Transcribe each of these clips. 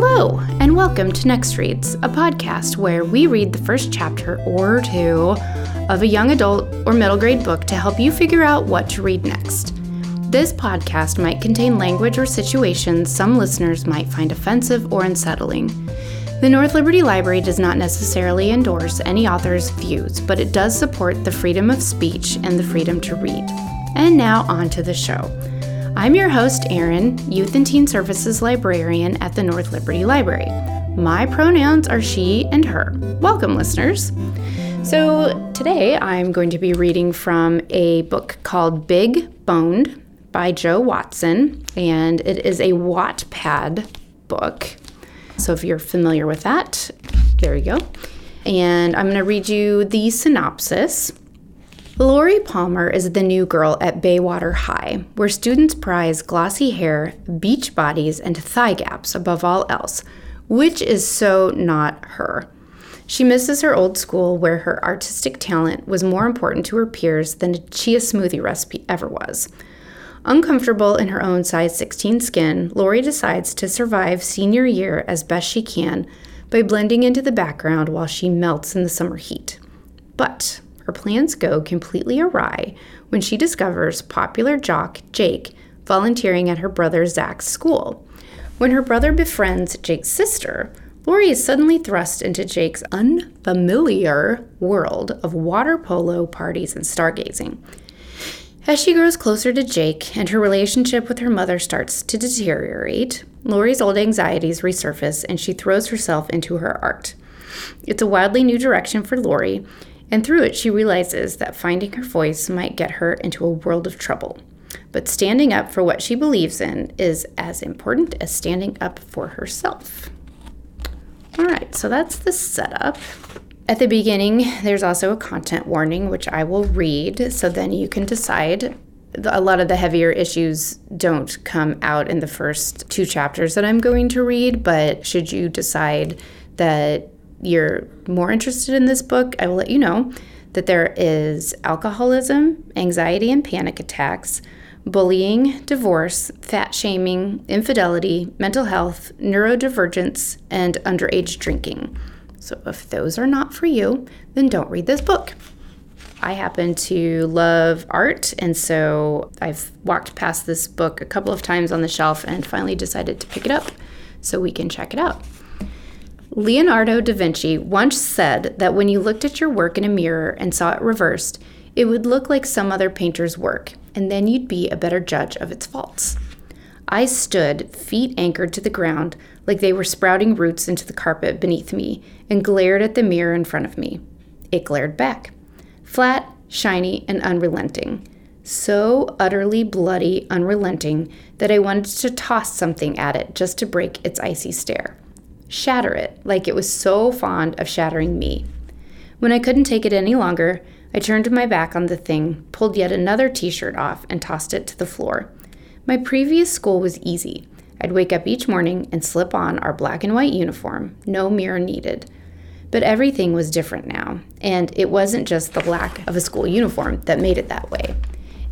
Hello, and welcome to Next Reads, a podcast where we read the first chapter or two of a young adult or middle grade book to help you figure out what to read next. This podcast might contain language or situations some listeners might find offensive or unsettling. The North Liberty Library does not necessarily endorse any author's views, but it does support the freedom of speech and the freedom to read. And now, on to the show. I'm your host, Erin, Youth and Teen Services Librarian at the North Liberty Library. My pronouns are she and her. Welcome, listeners. So, today I'm going to be reading from a book called Big Boned by Jo Watson, and it is a Wattpad book. So, if you're familiar with that, there you go. And I'm going to read you the synopsis. Lori Palmer is the new girl at Baywater High, where students prize glossy hair, beach bodies, and thigh gaps above all else, which is so not her. She misses her old school where her artistic talent was more important to her peers than a chia smoothie recipe ever was. Uncomfortable in her own size 16 skin, Lori decides to survive senior year as best she can by blending into the background while she melts in the summer heat. But her plans go completely awry when she discovers popular jock Jake volunteering at her brother Zach's school. When her brother befriends Jake's sister, Lori is suddenly thrust into Jake's unfamiliar world of water polo parties and stargazing. As she grows closer to Jake and her relationship with her mother starts to deteriorate, Lori's old anxieties resurface and she throws herself into her art. It's a wildly new direction for Lori, and through it, she realizes that finding her voice might get her into a world of trouble. But standing up for what she believes in is as important as standing up for herself. All right, so that's the setup. At the beginning, there's also a content warning, which I will read, so then you can decide. A lot of the heavier issues don't come out in the first two chapters that I'm going to read, but should you decide that you're more interested in this book, I will let you know that there is alcoholism, anxiety and panic attacks, bullying, divorce, fat shaming, infidelity, mental health, neurodivergence, and underage drinking. So if those are not for you, then don't read this book. I happen to love art, and so I've walked past this book a couple of times on the shelf and finally decided to pick it up so we can check it out. Leonardo da Vinci once said that when you looked at your work in a mirror and saw it reversed, it would look like some other painter's work, and then you'd be a better judge of its faults. I stood, feet anchored to the ground, like they were sprouting roots into the carpet beneath me, and glared at the mirror in front of me. It glared back. Flat, shiny, and unrelenting. So utterly bloody, unrelenting, that I wanted to toss something at it just to break its icy stare shatter it like it was so fond of shattering me. When I couldn't take it any longer, I turned my back on the thing, pulled yet another t shirt off, and tossed it to the floor. My previous school was easy. I'd wake up each morning and slip on our black and white uniform, no mirror needed. But everything was different now, and it wasn't just the lack of a school uniform that made it that way.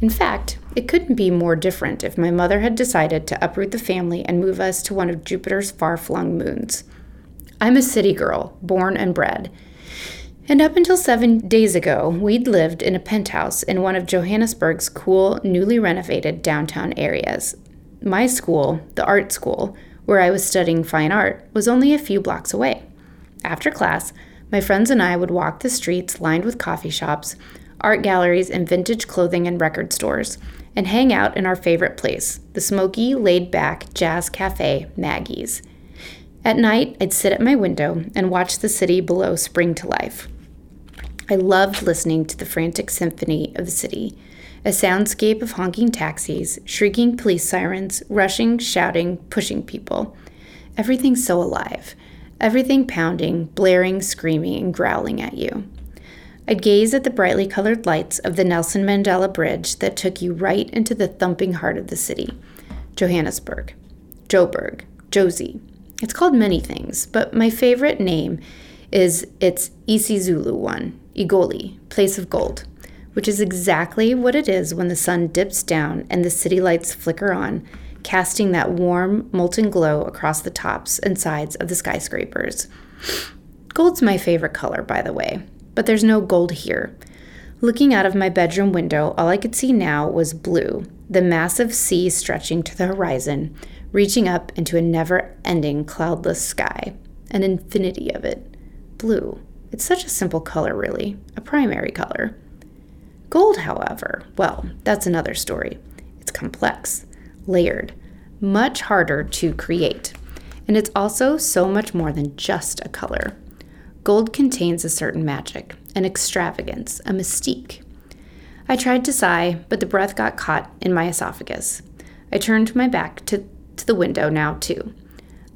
In fact, it couldn't be more different if my mother had decided to uproot the family and move us to one of Jupiter's far flung moons. I'm a city girl, born and bred. And up until seven days ago, we'd lived in a penthouse in one of Johannesburg's cool, newly renovated downtown areas. My school, the art school, where I was studying fine art, was only a few blocks away. After class, my friends and I would walk the streets lined with coffee shops, art galleries, and vintage clothing and record stores, and hang out in our favorite place, the smoky, laid back jazz cafe, Maggie's. At night, I'd sit at my window and watch the city below spring to life. I loved listening to the frantic symphony of the city, a soundscape of honking taxis, shrieking police sirens, rushing, shouting, pushing people. Everything so alive, everything pounding, blaring, screaming, and growling at you. I'd gaze at the brightly colored lights of the Nelson Mandela Bridge that took you right into the thumping heart of the city Johannesburg, Joburg, Jozi. It's called many things, but my favorite name is its isiZulu one, eGoli, place of gold, which is exactly what it is when the sun dips down and the city lights flicker on, casting that warm, molten glow across the tops and sides of the skyscrapers. Gold's my favorite color, by the way, but there's no gold here. Looking out of my bedroom window, all I could see now was blue, the massive sea stretching to the horizon, reaching up into a never ending cloudless sky, an infinity of it. Blue. It's such a simple color, really, a primary color. Gold, however, well, that's another story. It's complex, layered, much harder to create, and it's also so much more than just a color. Gold contains a certain magic, an extravagance, a mystique. I tried to sigh, but the breath got caught in my esophagus. I turned my back to, to the window now, too.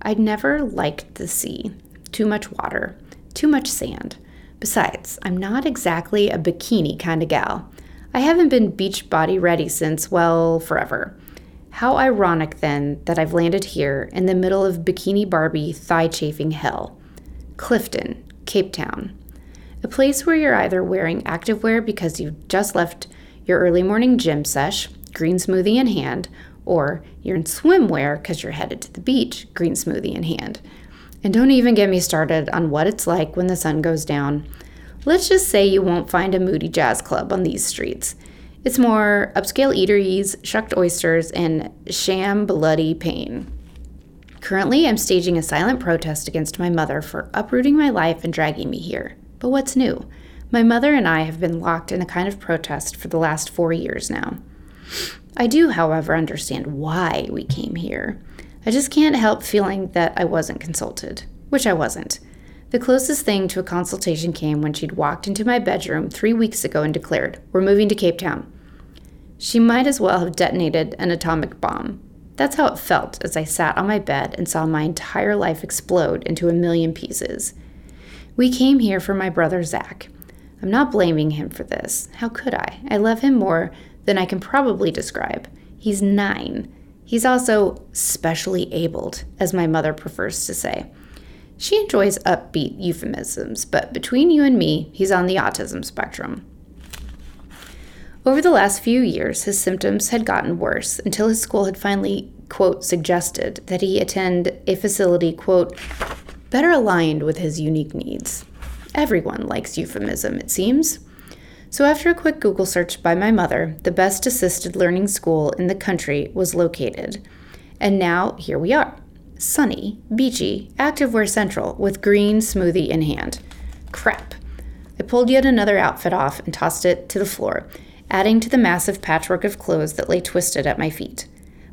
I'd never liked the sea. Too much water, too much sand. Besides, I'm not exactly a bikini kind of gal. I haven't been beach body ready since, well, forever. How ironic then that I've landed here in the middle of Bikini Barbie thigh chafing hell. Clifton, Cape Town a place where you're either wearing activewear because you've just left your early morning gym sesh, green smoothie in hand, or you're in swimwear because you're headed to the beach, green smoothie in hand. And don't even get me started on what it's like when the sun goes down. Let's just say you won't find a moody jazz club on these streets. It's more upscale eateries, shucked oysters, and sham bloody pain. Currently, I'm staging a silent protest against my mother for uprooting my life and dragging me here. But what's new? My mother and I have been locked in a kind of protest for the last four years now. I do, however, understand why we came here. I just can't help feeling that I wasn't consulted, which I wasn't. The closest thing to a consultation came when she'd walked into my bedroom three weeks ago and declared, We're moving to Cape Town. She might as well have detonated an atomic bomb. That's how it felt as I sat on my bed and saw my entire life explode into a million pieces. We came here for my brother Zach. I'm not blaming him for this. How could I? I love him more than I can probably describe. He's nine. He's also specially abled, as my mother prefers to say. She enjoys upbeat euphemisms, but between you and me, he's on the autism spectrum. Over the last few years, his symptoms had gotten worse until his school had finally, quote, suggested that he attend a facility, quote, better aligned with his unique needs. Everyone likes euphemism, it seems. So, after a quick Google search by my mother, the best assisted learning school in the country was located. And now here we are sunny, beachy, activewear central with green smoothie in hand. Crap. I pulled yet another outfit off and tossed it to the floor, adding to the massive patchwork of clothes that lay twisted at my feet.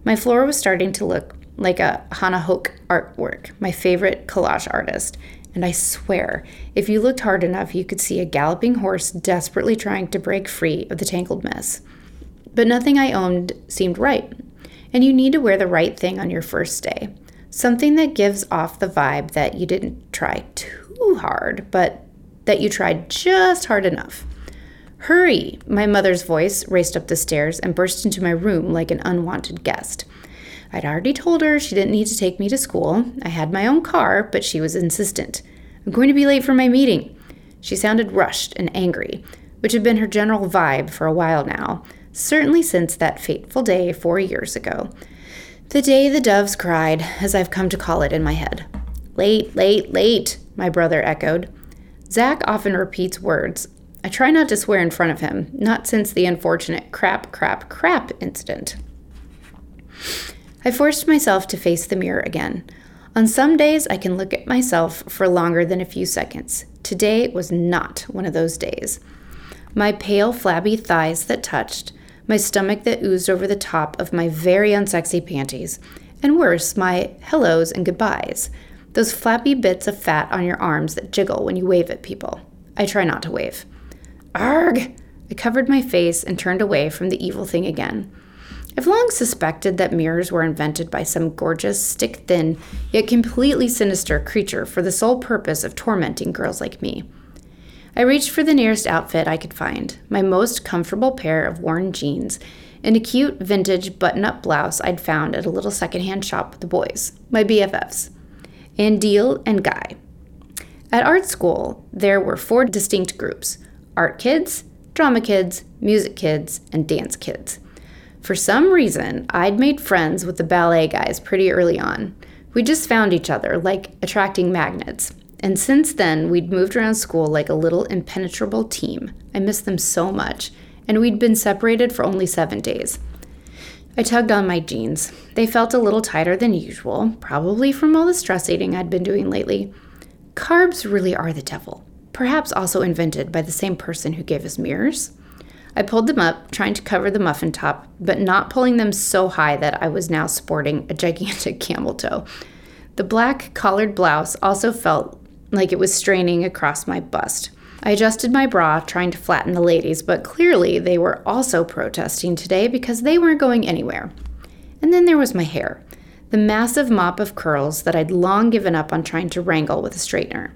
My floor was starting to look like a Hannah Höch artwork, my favorite collage artist. And I swear, if you looked hard enough, you could see a galloping horse desperately trying to break free of the tangled mess. But nothing I owned seemed right. And you need to wear the right thing on your first day. Something that gives off the vibe that you didn't try too hard, but that you tried just hard enough. Hurry! My mother's voice raced up the stairs and burst into my room like an unwanted guest. I'd already told her she didn't need to take me to school. I had my own car, but she was insistent. I'm going to be late for my meeting. She sounded rushed and angry, which had been her general vibe for a while now, certainly since that fateful day four years ago. The day the doves cried, as I've come to call it in my head. Late, late, late, my brother echoed. Zach often repeats words. I try not to swear in front of him, not since the unfortunate crap, crap, crap incident. I forced myself to face the mirror again. On some days, I can look at myself for longer than a few seconds. Today was not one of those days. My pale, flabby thighs that touched, my stomach that oozed over the top of my very unsexy panties, and worse, my hellos and goodbyes, those flappy bits of fat on your arms that jiggle when you wave at people. I try not to wave. Arg! I covered my face and turned away from the evil thing again. I've long suspected that mirrors were invented by some gorgeous, stick thin, yet completely sinister creature for the sole purpose of tormenting girls like me. I reached for the nearest outfit I could find my most comfortable pair of worn jeans and a cute vintage button up blouse I'd found at a little secondhand shop with the boys, my BFFs, and Deal and Guy. At art school, there were four distinct groups art kids, drama kids, music kids, and dance kids. For some reason, I'd made friends with the ballet guys pretty early on. We just found each other, like attracting magnets. And since then, we'd moved around school like a little impenetrable team. I missed them so much, and we'd been separated for only seven days. I tugged on my jeans. They felt a little tighter than usual, probably from all the stress eating I'd been doing lately. Carbs really are the devil, perhaps also invented by the same person who gave us mirrors. I pulled them up, trying to cover the muffin top, but not pulling them so high that I was now sporting a gigantic camel toe. The black collared blouse also felt like it was straining across my bust. I adjusted my bra, trying to flatten the ladies, but clearly they were also protesting today because they weren't going anywhere. And then there was my hair, the massive mop of curls that I'd long given up on trying to wrangle with a straightener.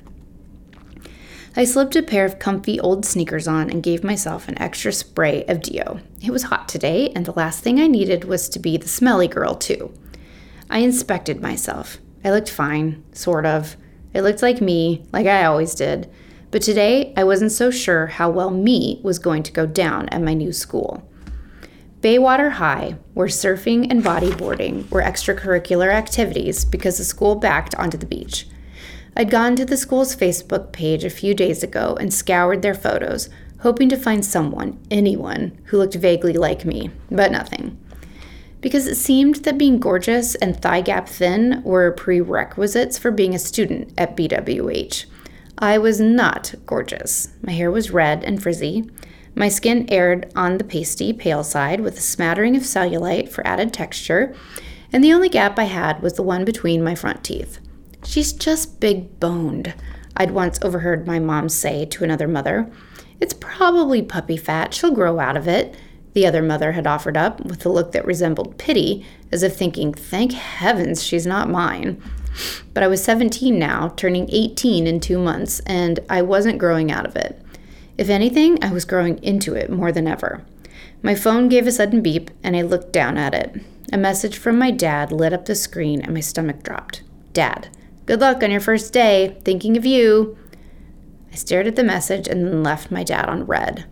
I slipped a pair of comfy old sneakers on and gave myself an extra spray of Dio. It was hot today, and the last thing I needed was to be the smelly girl, too. I inspected myself. I looked fine, sort of. It looked like me, like I always did. But today, I wasn't so sure how well me was going to go down at my new school. Baywater High, where surfing and bodyboarding were extracurricular activities because the school backed onto the beach. I'd gone to the school's Facebook page a few days ago and scoured their photos, hoping to find someone, anyone, who looked vaguely like me, but nothing. Because it seemed that being gorgeous and thigh gap thin were prerequisites for being a student at BWH. I was not gorgeous. My hair was red and frizzy. My skin aired on the pasty, pale side with a smattering of cellulite for added texture, and the only gap I had was the one between my front teeth. She's just big boned, I'd once overheard my mom say to another mother. It's probably puppy fat. She'll grow out of it, the other mother had offered up, with a look that resembled pity, as if thinking, Thank heavens she's not mine. But I was 17 now, turning 18 in two months, and I wasn't growing out of it. If anything, I was growing into it more than ever. My phone gave a sudden beep, and I looked down at it. A message from my dad lit up the screen, and my stomach dropped. Dad, Good luck on your first day. Thinking of you. I stared at the message and then left my dad on read.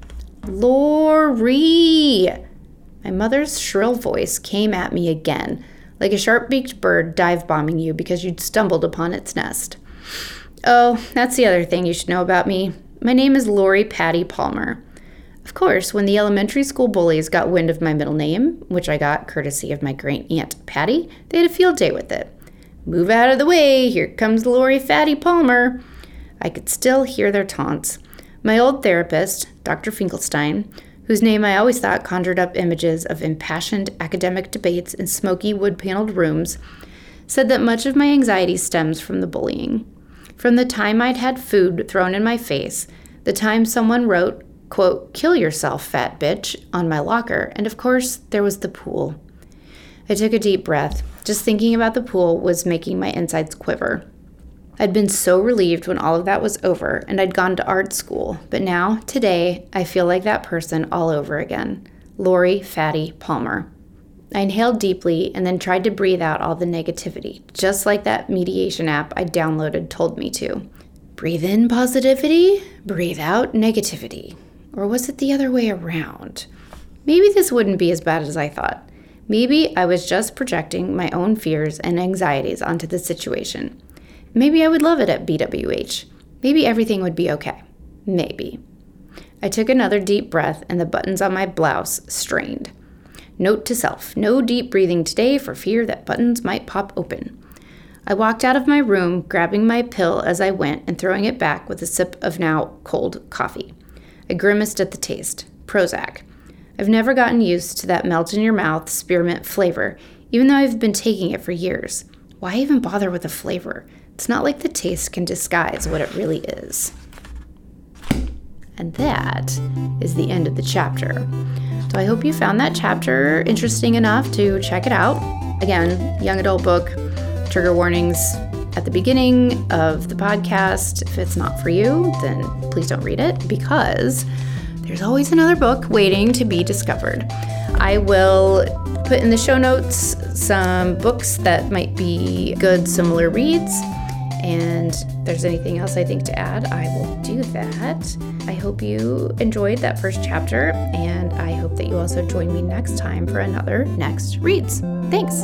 Lori! My mother's shrill voice came at me again, like a sharp beaked bird dive bombing you because you'd stumbled upon its nest. Oh, that's the other thing you should know about me. My name is Lori Patty Palmer. Of course, when the elementary school bullies got wind of my middle name, which I got courtesy of my great aunt Patty, they had a field day with it. Move out of the way, here comes Lori Fatty Palmer. I could still hear their taunts. My old therapist, Dr. Finkelstein, whose name I always thought conjured up images of impassioned academic debates in smoky wood paneled rooms, said that much of my anxiety stems from the bullying. From the time I'd had food thrown in my face, the time someone wrote, quote, kill yourself, fat bitch, on my locker, and of course, there was the pool. I took a deep breath. Just thinking about the pool was making my insides quiver. I'd been so relieved when all of that was over and I'd gone to art school, but now, today, I feel like that person all over again Lori Fatty Palmer. I inhaled deeply and then tried to breathe out all the negativity, just like that mediation app I downloaded told me to. Breathe in positivity, breathe out negativity. Or was it the other way around? Maybe this wouldn't be as bad as I thought. Maybe I was just projecting my own fears and anxieties onto the situation. Maybe I would love it at BWH. Maybe everything would be okay. Maybe. I took another deep breath and the buttons on my blouse strained. Note to self no deep breathing today for fear that buttons might pop open. I walked out of my room, grabbing my pill as I went and throwing it back with a sip of now cold coffee. I grimaced at the taste Prozac. I've never gotten used to that melt in your mouth spearmint flavor, even though I've been taking it for years. Why even bother with the flavor? It's not like the taste can disguise what it really is. And that is the end of the chapter. So I hope you found that chapter interesting enough to check it out. Again, young adult book, trigger warnings at the beginning of the podcast. If it's not for you, then please don't read it because there's always another book waiting to be discovered. I will put in the show notes some books that might be good similar reads. And if there's anything else I think to add, I will do that. I hope you enjoyed that first chapter, and I hope that you also join me next time for another Next Reads. Thanks.